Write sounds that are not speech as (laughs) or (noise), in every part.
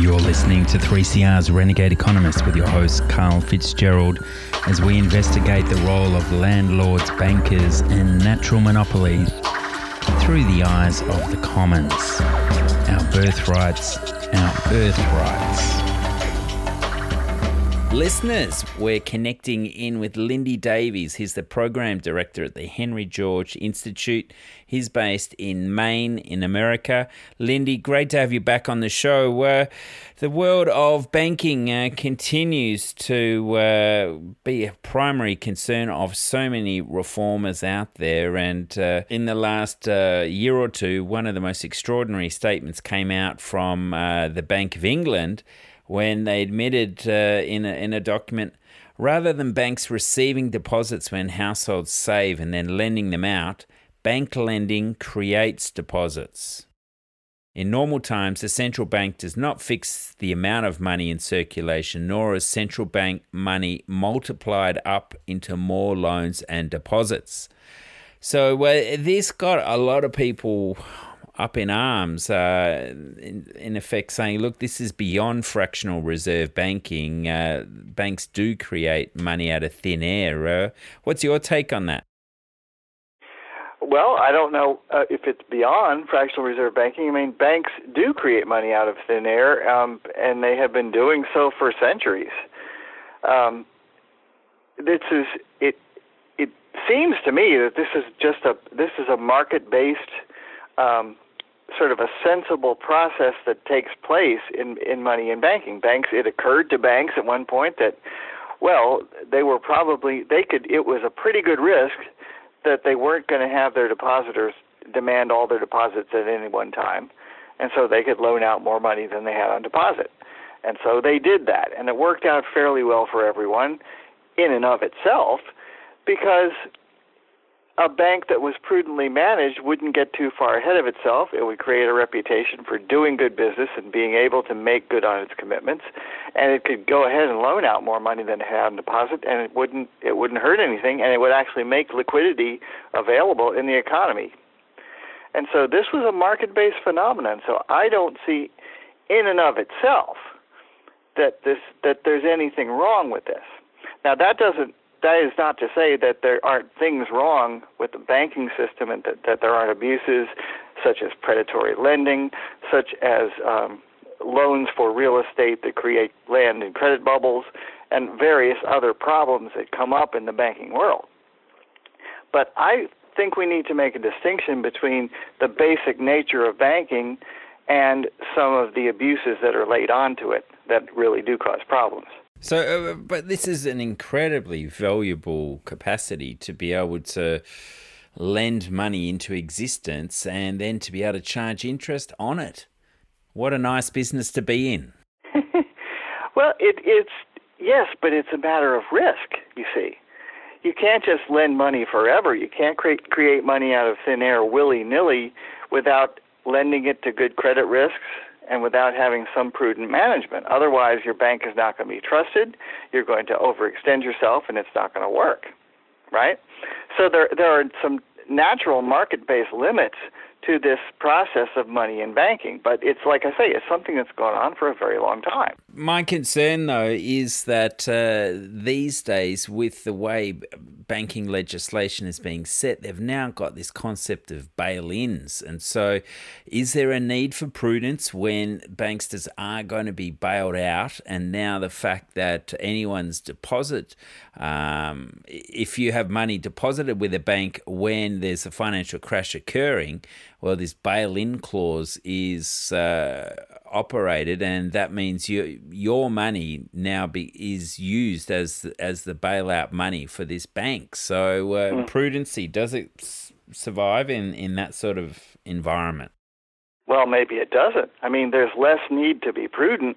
You're listening to 3CR's Renegade Economist with your host, Karl Fitzgerald, as we investigate the role of landlords, bankers, and natural monopolies through the eyes of the commons. Our birthrights, our birthrights. Listeners, we're connecting in with Lindy Davies. He's the program director at the Henry George Institute. He's based in Maine, in America. Lindy, great to have you back on the show. Uh, the world of banking uh, continues to uh, be a primary concern of so many reformers out there. And uh, in the last uh, year or two, one of the most extraordinary statements came out from the Bank of England when they admitted uh, in, a, in a document rather than banks receiving deposits when households save and then lending them out, bank lending creates deposits. In normal times, the central bank does not fix the amount of money in circulation, nor is central bank money multiplied up into more loans and deposits. So this got a lot of people up in arms, uh, in, in, effect saying, look, this is beyond fractional reserve banking. Uh, banks do create money out of thin air. Uh, what's your take on that? Well, I don't know uh, if it's beyond fractional reserve banking. I mean, banks do create money out of thin air, um, and they have been doing so for centuries. Um, this is it. It seems to me that this is just a this is a market based um, sort of a sensible process that takes place in in money and banking. Banks it occurred to banks at one point that well, they were probably they could it was a pretty good risk that they weren't going to have their depositors demand all their deposits at any one time. And so they could loan out more money than they had on deposit. And so they did that and it worked out fairly well for everyone in and of itself because a bank that was prudently managed wouldn't get too far ahead of itself. It would create a reputation for doing good business and being able to make good on its commitments, and it could go ahead and loan out more money than it had on deposit, and it wouldn't it wouldn't hurt anything, and it would actually make liquidity available in the economy. And so this was a market-based phenomenon. So I don't see, in and of itself, that this that there's anything wrong with this. Now that doesn't that is not to say that there aren't things wrong with the banking system and that, that there aren't abuses such as predatory lending, such as um, loans for real estate that create land and credit bubbles, and various other problems that come up in the banking world. But I think we need to make a distinction between the basic nature of banking and some of the abuses that are laid onto it that really do cause problems. So, uh, but this is an incredibly valuable capacity to be able to lend money into existence and then to be able to charge interest on it. What a nice business to be in. (laughs) well, it, it's yes, but it's a matter of risk. You see, you can't just lend money forever. You can't create create money out of thin air willy nilly without lending it to good credit risks and without having some prudent management. Otherwise, your bank is not going to be trusted. You're going to overextend yourself, and it's not going to work, right? So there there are some natural market-based limits to this process of money in banking. But it's like I say, it's something that's gone on for a very long time. My concern, though, is that uh, these days, with the way banking legislation is being set, they've now got this concept of bail ins. And so, is there a need for prudence when banksters are going to be bailed out? And now the fact that anyone's deposit, um, if you have money deposited with a bank when there's a financial crash occurring, well, this bail-in clause is uh, operated, and that means you, your money now be, is used as as the bailout money for this bank. So, uh, mm. prudency does it s- survive in in that sort of environment? Well, maybe it doesn't. I mean, there's less need to be prudent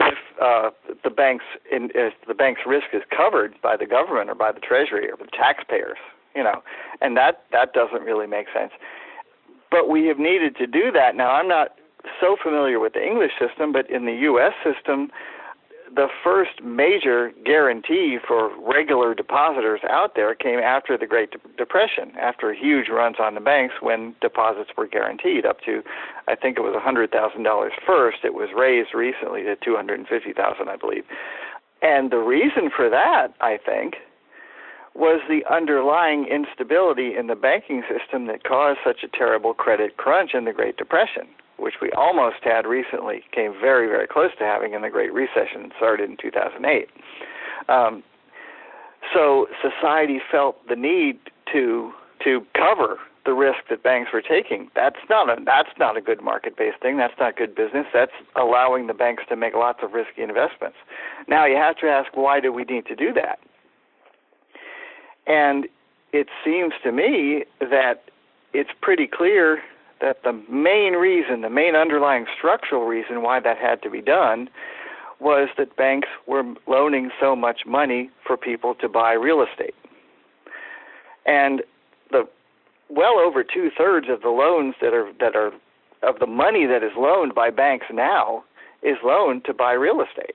if uh, the bank's in, if the bank's risk is covered by the government or by the treasury or the taxpayers. You know, and that that doesn't really make sense. But we have needed to do that. Now, I'm not so familiar with the English system, but in the U.S. system, the first major guarantee for regular depositors out there came after the Great Depression, after huge runs on the banks when deposits were guaranteed up to, I think it was $100,000 first. It was raised recently to 250,000, I believe. And the reason for that, I think, was the underlying instability in the banking system that caused such a terrible credit crunch in the Great Depression which we almost had recently, came very, very close to having in the Great Recession started in 2008. Um, so society felt the need to to cover the risk that banks were taking. That's not a that's not a good market-based thing. That's not good business. That's allowing the banks to make lots of risky investments. Now you have to ask why do we need to do that? And it seems to me that it's pretty clear that the main reason, the main underlying structural reason why that had to be done was that banks were loaning so much money for people to buy real estate. And the well over two thirds of the loans that are that are of the money that is loaned by banks now is loaned to buy real estate.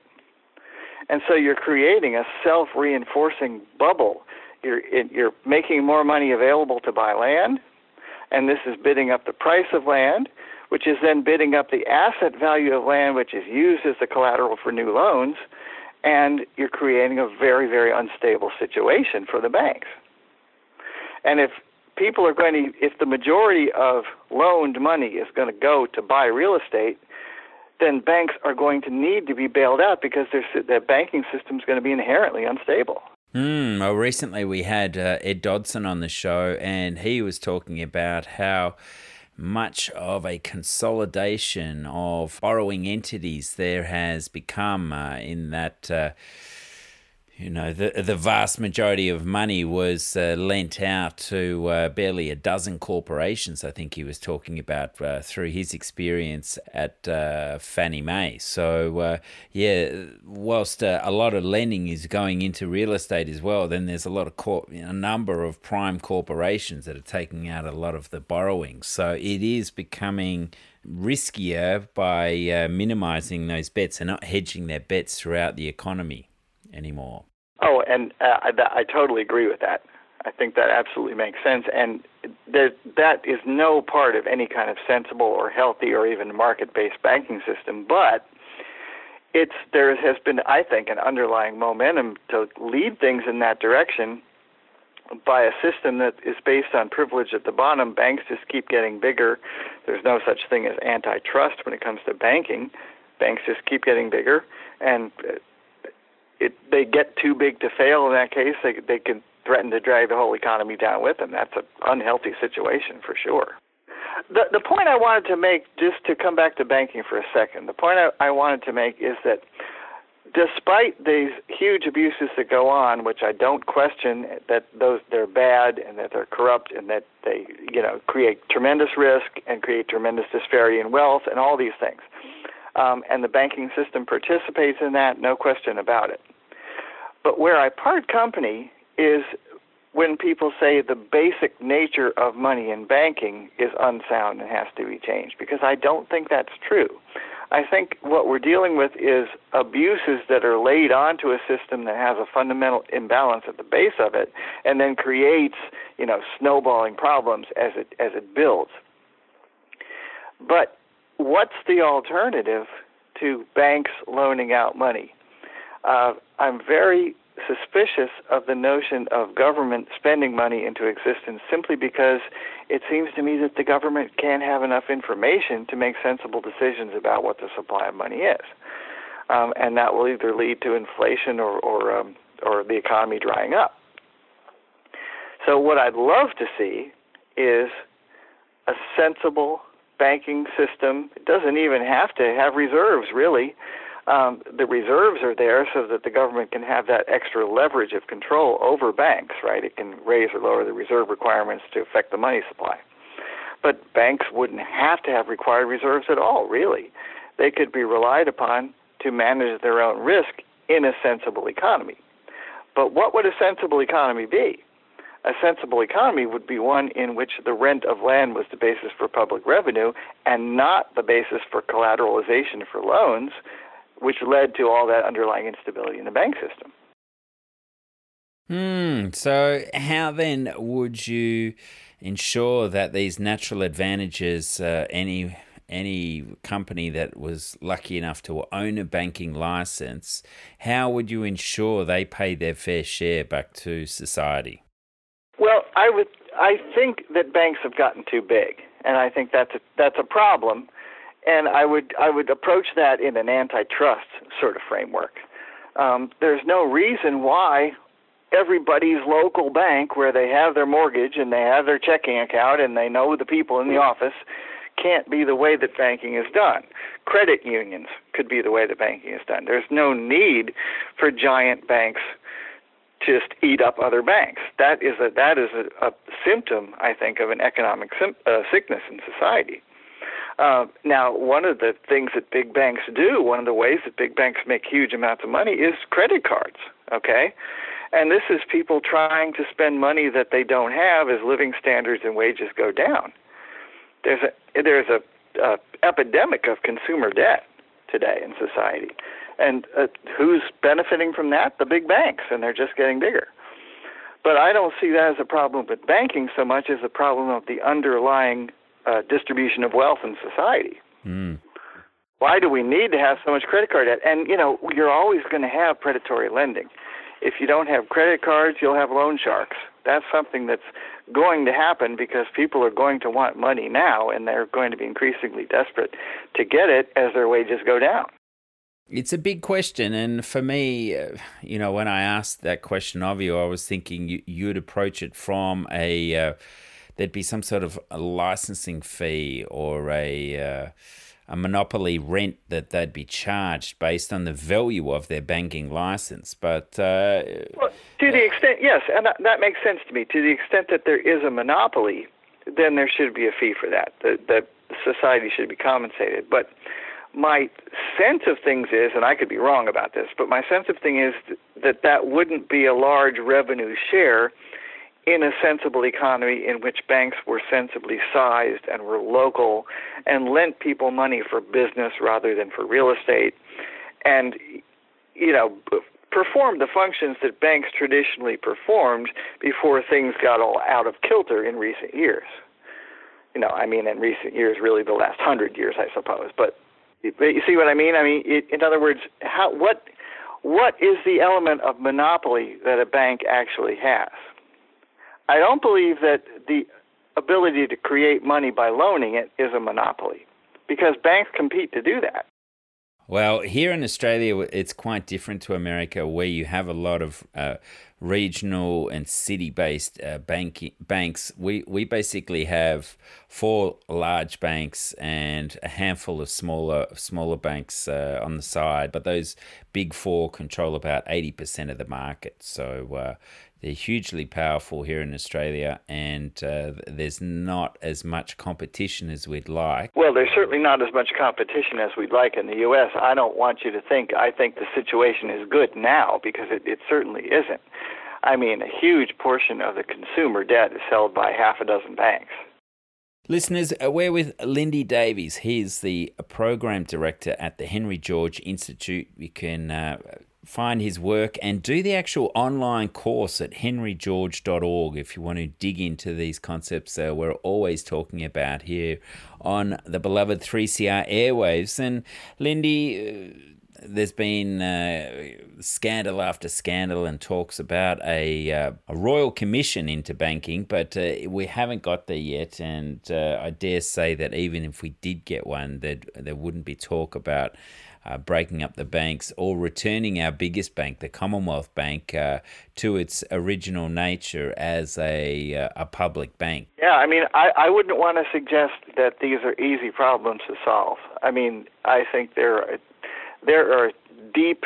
And so you're creating a self-reinforcing bubble. You're you're making more money available to buy land, and this is bidding up the price of land, which is then bidding up the asset value of land, which is used as the collateral for new loans, and you're creating a very, very unstable situation for the banks. And if people are going to, if the majority of loaned money is going to go to buy real estate, then banks are going to need to be bailed out because their their banking system is going to be inherently unstable. Mm, well, recently we had uh, Ed Dodson on the show, and he was talking about how much of a consolidation of borrowing entities there has become uh, in that. Uh, you know, the the vast majority of money was uh, lent out to uh, barely a dozen corporations. I think he was talking about uh, through his experience at uh, Fannie Mae. So uh, yeah, whilst uh, a lot of lending is going into real estate as well, then there's a lot of corp- a number of prime corporations that are taking out a lot of the borrowing. So it is becoming riskier by minimizing those bets and not hedging their bets throughout the economy anymore. Oh, and uh, I, I totally agree with that. I think that absolutely makes sense, and there, that is no part of any kind of sensible or healthy or even market-based banking system. But it's there has been, I think, an underlying momentum to lead things in that direction by a system that is based on privilege at the bottom. Banks just keep getting bigger. There's no such thing as antitrust when it comes to banking. Banks just keep getting bigger, and it they get too big to fail in that case, they they can threaten to drag the whole economy down with them. That's an unhealthy situation for sure. The the point I wanted to make, just to come back to banking for a second, the point I, I wanted to make is that despite these huge abuses that go on, which I don't question that those they're bad and that they're corrupt and that they you know create tremendous risk and create tremendous disparity in wealth and all these things um, and the banking system participates in that, no question about it. But where I part company is when people say the basic nature of money in banking is unsound and has to be changed, because I don't think that's true. I think what we're dealing with is abuses that are laid onto a system that has a fundamental imbalance at the base of it, and then creates, you know, snowballing problems as it as it builds. But what's the alternative to banks loaning out money? Uh, I'm very suspicious of the notion of government spending money into existence simply because it seems to me that the government can't have enough information to make sensible decisions about what the supply of money is. Um, and that will either lead to inflation or, or, um, or the economy drying up. So, what I'd love to see is a sensible banking system. It doesn't even have to have reserves really. Um, the reserves are there so that the government can have that extra leverage of control over banks right? It can raise or lower the reserve requirements to affect the money supply. But banks wouldn't have to have required reserves at all really. They could be relied upon to manage their own risk in a sensible economy. But what would a sensible economy be a sensible economy would be one in which the rent of land was the basis for public revenue and not the basis for collateralization for loans, which led to all that underlying instability in the bank system. Hmm. So, how then would you ensure that these natural advantages, uh, any any company that was lucky enough to own a banking license, how would you ensure they pay their fair share back to society? I would. I think that banks have gotten too big, and I think that's a, that's a problem. And I would I would approach that in an antitrust sort of framework. Um, there's no reason why everybody's local bank where they have their mortgage and they have their checking account and they know the people in the office can't be the way that banking is done. Credit unions could be the way that banking is done. There's no need for giant banks just eat up other banks. That is a that is a, a symptom, I think, of an economic sim- uh, sickness in society. Uh, now, one of the things that big banks do, one of the ways that big banks make huge amounts of money is credit cards. Okay, and this is people trying to spend money that they don't have as living standards and wages go down. There's a there's a, a epidemic of consumer debt today in society, and uh, who's benefiting from that? The big banks, and they're just getting bigger. But I don't see that as a problem with banking so much as a problem of the underlying uh, distribution of wealth in society. Mm. Why do we need to have so much credit card debt? And you know, you're always going to have predatory lending if you don't have credit cards, you'll have loan sharks. That's something that's going to happen because people are going to want money now and they're going to be increasingly desperate to get it as their wages go down. It's a big question. And for me, uh, you know, when I asked that question of you, I was thinking you, you'd approach it from a, uh, there'd be some sort of a licensing fee or a, uh, a monopoly rent that they'd be charged based on the value of their banking license. But uh, well, to the extent, yes, and that, that, makes sense to me. To the extent that there is a monopoly, then there should be a fee for that. The, the society should be compensated. But my sense of things is, and I could be wrong about this, but my sense of thing is that that wouldn't be a large revenue share in a sensible economy in which banks were sensibly sized and were local and lent people money for business rather than for real estate and you know performed the functions that banks traditionally performed before things got all out of kilter in recent years. You know i mean in recent years really the last 100 years i suppose but you see what i mean i mean in other words how what what is the element of monopoly that a bank actually has I don't believe that the ability to create money by loaning it is a monopoly because banks compete to do that. Well, here in Australia, it's quite different to America, where you have a lot of uh, regional and city-based uh, bank banks. We we basically have four large banks and a handful of smaller smaller banks uh, on the side, but those big four control about eighty percent of the market. So uh, they're hugely powerful here in Australia, and uh, there's not as much competition as we'd like. Well, there's certainly not as much competition as we'd like in the U.S. I don't want you to think I think the situation is good now because it, it certainly isn't. I mean, a huge portion of the consumer debt is held by half a dozen banks. Listeners, uh, we're with Lindy Davies. He's the program director at the Henry George Institute. You can uh, find his work and do the actual online course at henrygeorge.org if you want to dig into these concepts that we're always talking about here on the beloved 3CR airwaves. And Lindy, uh, there's been uh, scandal after scandal and talks about a, uh, a royal commission into banking, but uh, we haven't got there yet. And uh, I dare say that even if we did get one, there wouldn't be talk about uh, breaking up the banks or returning our biggest bank, the Commonwealth Bank, uh, to its original nature as a, uh, a public bank. Yeah, I mean, I, I wouldn't want to suggest that these are easy problems to solve. I mean, I think there are, there are deep,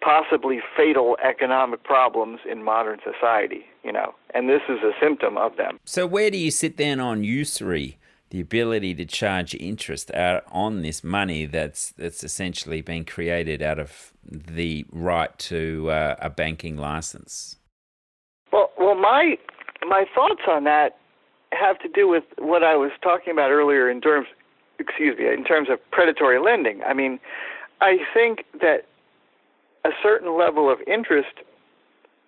possibly fatal economic problems in modern society, you know, and this is a symptom of them. So, where do you sit then on usury? The ability to charge interest out on this money that's that's essentially been created out of the right to uh, a banking license. Well, well, my my thoughts on that have to do with what I was talking about earlier in terms, excuse me, in terms of predatory lending. I mean, I think that a certain level of interest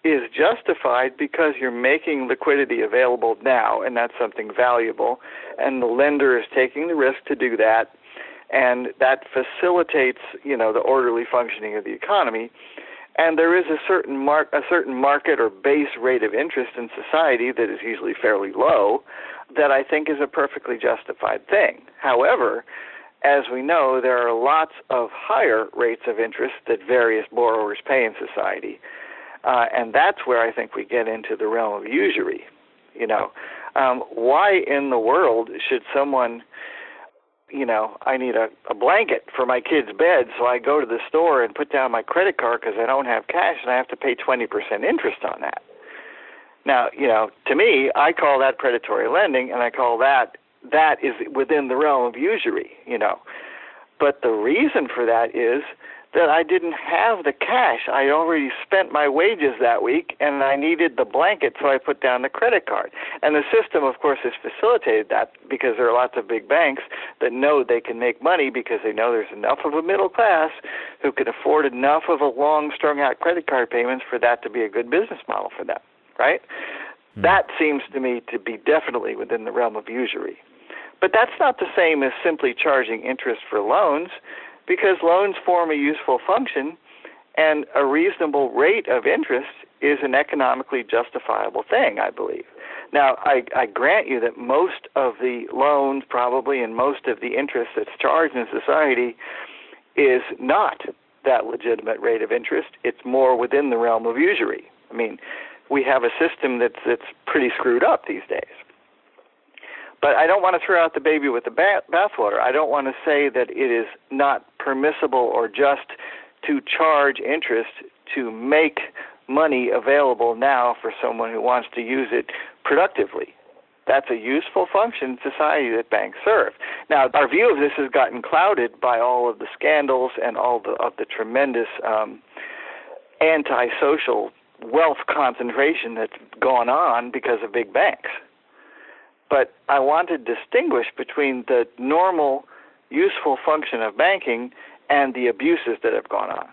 is justified because you're making liquidity available now, and that's something valuable, and the lender is taking the risk to do that, and that facilitates, you know, the orderly functioning of the economy. And there is a certain mark, a certain market or base rate of interest in society that is usually fairly low, that I think is a perfectly justified thing. However, as we know, there are lots of higher rates of interest that various borrowers pay in society. Uh, and that's where I think we get into the realm of usury. You know, um, why in the world should someone, you know, I need a, a blanket for my kid's bed, so I go to the store and put down my credit card because I don't have cash and I have to pay 20% interest on that. Now, you know, to me, I call that predatory lending, and I call that that is within the realm of usury, you know. But the reason for that is that I didn't have the cash. I already spent my wages that week and I needed the blanket, so I put down the credit card. And the system, of course, has facilitated that because there are lots of big banks that know they can make money because they know there's enough of a middle class who can afford enough of a long strung out credit card payments for that to be a good business model for them, right? Hmm. That seems to me to be definitely within the realm of usury. But that's not the same as simply charging interest for loans because loans form a useful function and a reasonable rate of interest is an economically justifiable thing, I believe. Now, I, I grant you that most of the loans, probably, and most of the interest that's charged in society is not that legitimate rate of interest. It's more within the realm of usury. I mean, we have a system that's that's pretty screwed up these days. But I don't want to throw out the baby with the bath- bathwater. I don't want to say that it is not permissible or just to charge interest to make money available now for someone who wants to use it productively. That's a useful function in society that banks serve. Now, our view of this has gotten clouded by all of the scandals and all the, of the tremendous um, antisocial wealth concentration that's gone on because of big banks. But I want to distinguish between the normal, useful function of banking and the abuses that have gone on.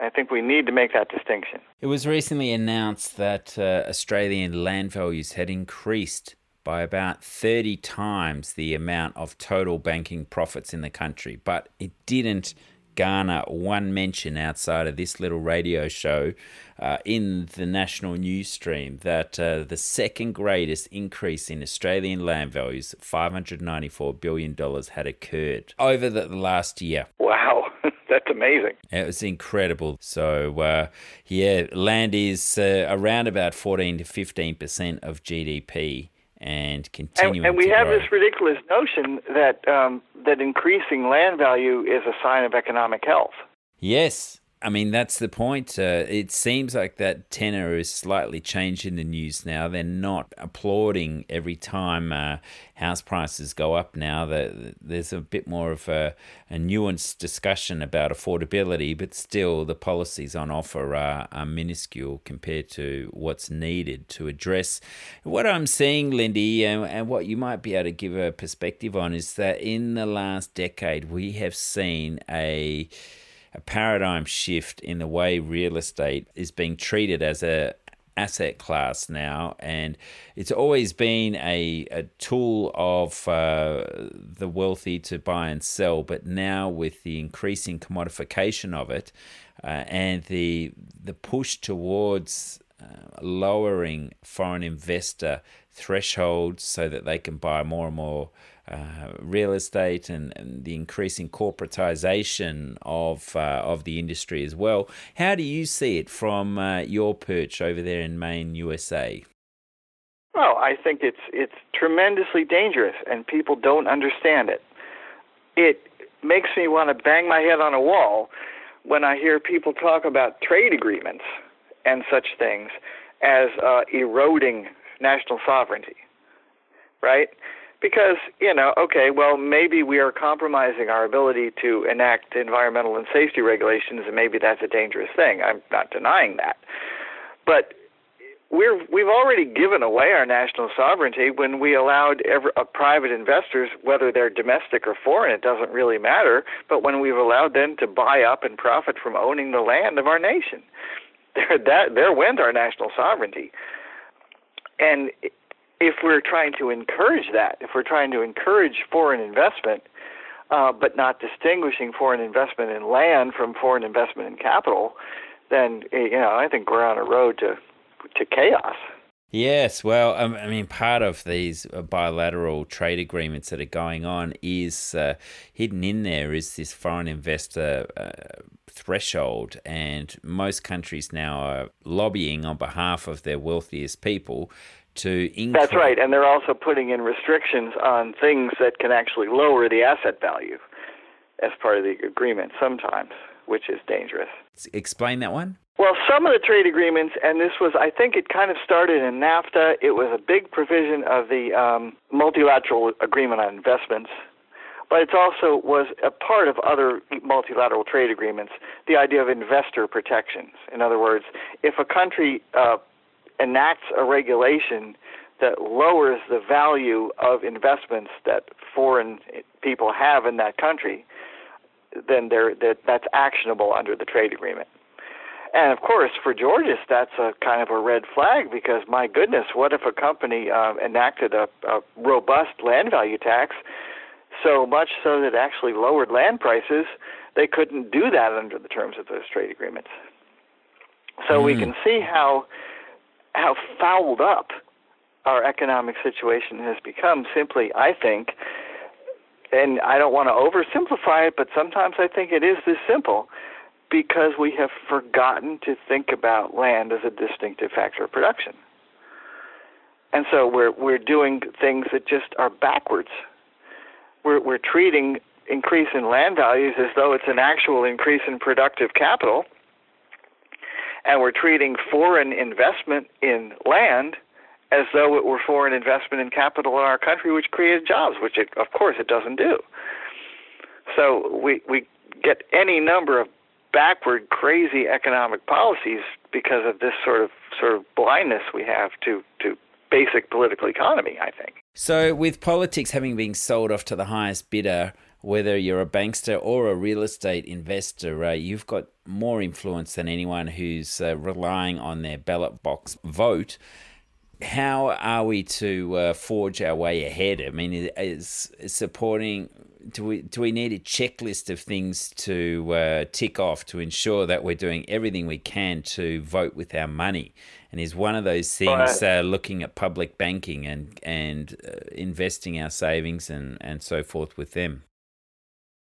I think we need to make that distinction. It was recently announced that uh, Australian land values had increased by about 30 times the amount of total banking profits in the country, but it didn't garner one mention outside of this little radio show uh, in the national news stream that uh, the second greatest increase in Australian land values, $594 billion, had occurred over the last year. Wow. (laughs) That's amazing. It was incredible. So, uh, yeah, land is uh, around about 14 to 15% of GDP and continuing. And, and we have grow. this ridiculous notion that um, that increasing land value is a sign of economic health. Yes, I mean, that's the point. Uh, it seems like that tenor is slightly changed in the news now. They're not applauding every time uh, house prices go up now. There's a bit more of a, a, nuanced discussion about affordability, but still the policies on offer are, are minuscule compared to what's needed to address. What I'm seeing, Lindy, and, and what you might be able to give a perspective on is that in the last decade, we have seen a a paradigm shift in the way real estate is being treated as a asset class now, and it's always been a, a tool of uh, the wealthy to buy and sell. But now, with the increasing commodification of it uh, and the the push towards uh, lowering foreign investor thresholds so that they can buy more and more uh, real estate and, and, the increasing corporatization of uh, of the industry as well. How do you see it from uh, your perch over there in Maine, USA? Well, I think it's it's tremendously dangerous, and people don't understand it. It makes me want to bang my head on a wall when I hear people talk about trade agreements and such things as uh, eroding national sovereignty, right? Because you know okay well maybe we are compromising our ability to enact environmental and safety regulations and maybe that's a dangerous thing i'm not denying that but we're we've already given away our national sovereignty when we allowed every, uh, private investors, whether they're domestic or foreign, it doesn't really matter. But when we've allowed them to buy up and profit from owning the land of our nation, (laughs) there that there went our national sovereignty. And if we're trying to encourage that, if we're trying to encourage foreign investment, uh, but not distinguishing foreign investment in land from foreign investment in capital, then you know I think we're on a road to to chaos. Yes, well, um, I mean, part of these uh, bilateral trade agreements that are going on is uh, hidden in there is this foreign investor uh, threshold, and most countries now are lobbying on behalf of their wealthiest people to increase. That's right, and they're also putting in restrictions on things that can actually lower the asset value as part of the agreement sometimes, which is dangerous. Explain that one. Well, some of the trade agreements, and this was, I think it kind of started in NAFTA. It was a big provision of the um, multilateral agreement on investments, but it also was a part of other multilateral trade agreements, the idea of investor protections. In other words, if a country uh, enacts a regulation that lowers the value of investments that foreign people have in that country, then that, that's actionable under the trade agreement. And of course, for Georgists, that's a kind of a red flag because my goodness, what if a company uh, enacted a, a robust land value tax, so much so that it actually lowered land prices? They couldn't do that under the terms of those trade agreements. So mm. we can see how how fouled up our economic situation has become. Simply, I think, and I don't want to oversimplify it, but sometimes I think it is this simple because we have forgotten to think about land as a distinctive factor of production. And so we're we're doing things that just are backwards. We're we're treating increase in land values as though it's an actual increase in productive capital. And we're treating foreign investment in land as though it were foreign investment in capital in our country, which creates jobs, which it, of course it doesn't do. So we we get any number of backward, crazy economic policies because of this sort of sort of blindness we have to to basic political economy. I think. So, with politics having been sold off to the highest bidder, whether you're a bankster or a real estate investor, uh, you've got more influence than anyone who's uh, relying on their ballot box vote. How are we to uh, forge our way ahead? I mean, is, is supporting do we do we need a checklist of things to uh, tick off to ensure that we're doing everything we can to vote with our money? And is one of those things uh, looking at public banking and and uh, investing our savings and and so forth with them?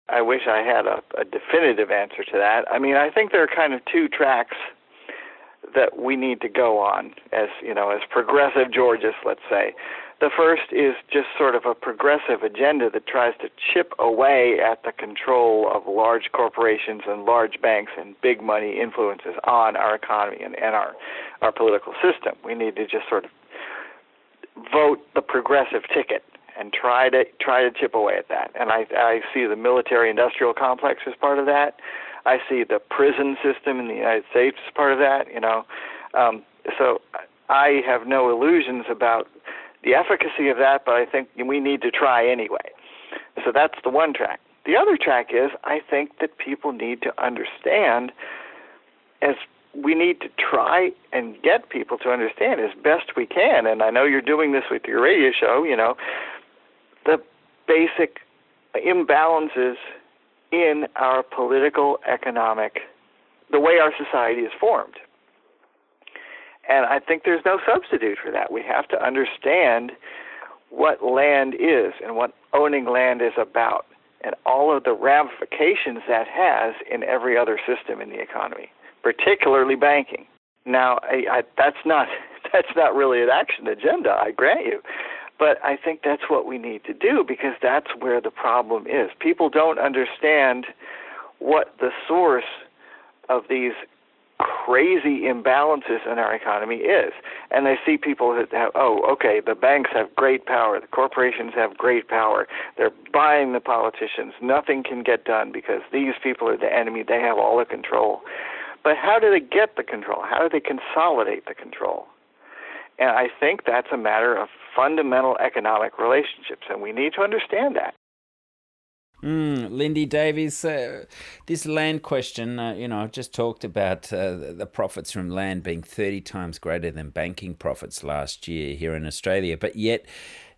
I wish I had a, a definitive answer to that. I mean, I think there are kind of two tracks that we need to go on as you know as progressive Georgists, let's say. The first is just sort of a progressive agenda that tries to chip away at the control of large corporations and large banks and big money influences on our economy and, and our, our political system. We need to just sort of vote the progressive ticket and try to try to chip away at that. And I, I see the military industrial complex as part of that. I see the prison system in the United States as part of that. You know, um, so I have no illusions about the efficacy of that, but I think we need to try anyway. So that's the one track. The other track is I think that people need to understand as we need to try and get people to understand as best we can. And I know you're doing this with your radio show, you know, basic imbalances in our political, economic, the way our society is formed. And I think there's no substitute for that. We have to understand what land is and what owning land is about and all of the ramifications that has in every other system in the economy, particularly banking. Now, I, I, that's not (laughs) that's not really an action agenda, I grant you, but I think that's what we need to do because that's where the problem is. People don't understand what the source of these crazy imbalances in our economy is. And they see people that have, oh, okay, the banks have great power, the corporations have great power, they're buying the politicians, nothing can get done because these people are the enemy, they have all the control. But how do they get the control? How do they consolidate the control? And I think that's a matter of fundamental economic relationships, and we need to understand that. Mm, Lindy Davies, uh, this land question, uh, you know, I've just talked about uh, the profits from land being 30 times greater than banking profits last year here in Australia, but yet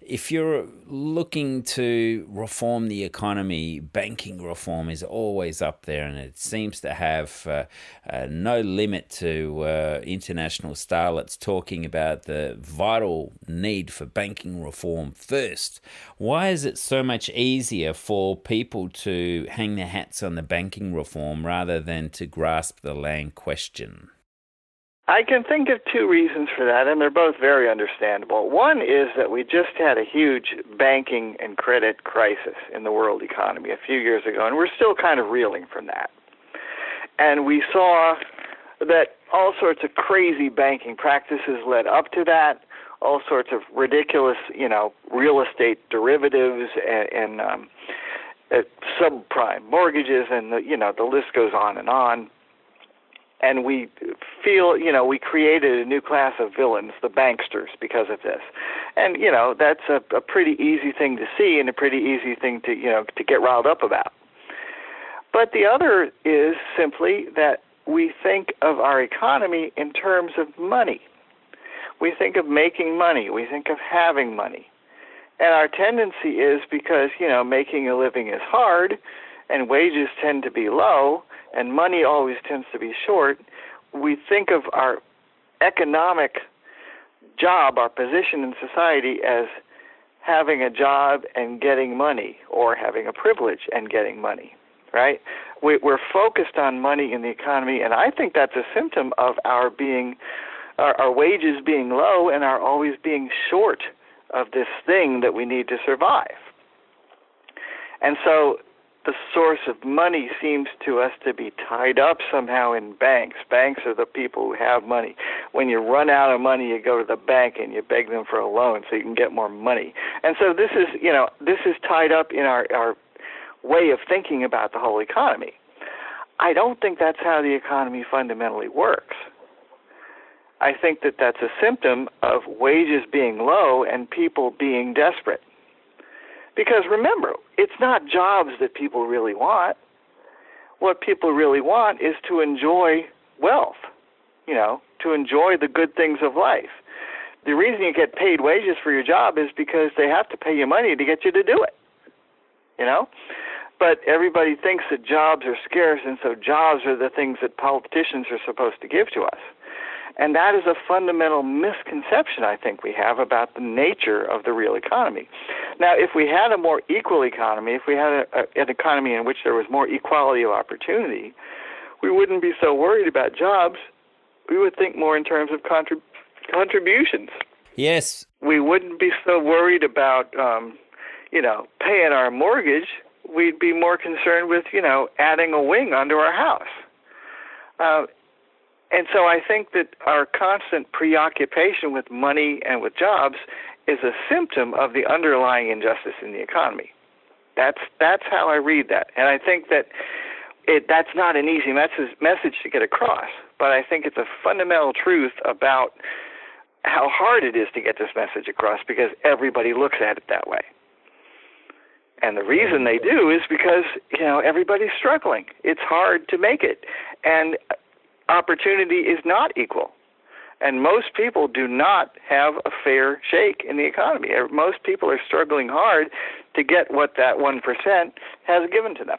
if you're looking to reform the economy, banking reform is always up there, and it seems to have uh, uh, no limit to uh, international starlets talking about the vital need for banking reform first. Why is it so much easier for people to hang their hats on the banking reform rather than to grasp the land question? I can think of two reasons for that, and they're both very understandable. One is that we just had a huge banking and credit crisis in the world economy a few years ago, and we're still kind of reeling from that. And we saw that all sorts of crazy banking practices led up to that, all sorts of ridiculous, you know, real estate derivatives and, and um, uh, subprime mortgages, and the, you know, the list goes on and on and we feel you know we created a new class of villains the banksters because of this. And you know that's a, a pretty easy thing to see and a pretty easy thing to you know to get riled up about. But the other is simply that we think of our economy in terms of money. We think of making money. We think of having money. And our tendency is because you know making a living is hard and wages tend to be low and money always tends to be short, we think of our economic job, our position in society, as having a job and getting money, or having a privilege and getting money, right? We, we're focused on money in the economy, and I think that's a symptom of our being, our, our wages being low and our always being short of this thing that we need to survive. And so the source of money seems to us to be tied up somehow in banks. Banks are the people who have money. When you run out of money, you go to the bank and you beg them for a loan so you can get more money. And so this is, you know, this is tied up in our our way of thinking about the whole economy. I don't think that's how the economy fundamentally works. I think that that's a symptom of wages being low and people being desperate. Because remember, it's not jobs that people really want. What people really want is to enjoy wealth, you know, to enjoy the good things of life. The reason you get paid wages for your job is because they have to pay you money to get you to do it. You know? But everybody thinks that jobs are scarce and so jobs are the things that politicians are supposed to give to us. And that is a fundamental misconception, I think, we have about the nature of the real economy. Now, if we had a more equal economy, if we had a, a, an economy in which there was more equality of opportunity, we wouldn't be so worried about jobs. We would think more in terms of contrib- contributions. Yes. We wouldn't be so worried about, um, you know, paying our mortgage. We'd be more concerned with, you know, adding a wing onto our house. Uh, and so I think that our constant preoccupation with money and with jobs is a symptom of the underlying injustice in the economy. That's that's how I read that, and I think that it that's not an easy message message to get across. But I think it's a fundamental truth about how hard it is to get this message across because everybody looks at it that way. And the reason they do is because, you know, everybody's struggling. It's hard to make it. And opportunity is not equal. And most people do not have a fair shake in the economy. Most people are struggling hard to get what that 1% has given to them.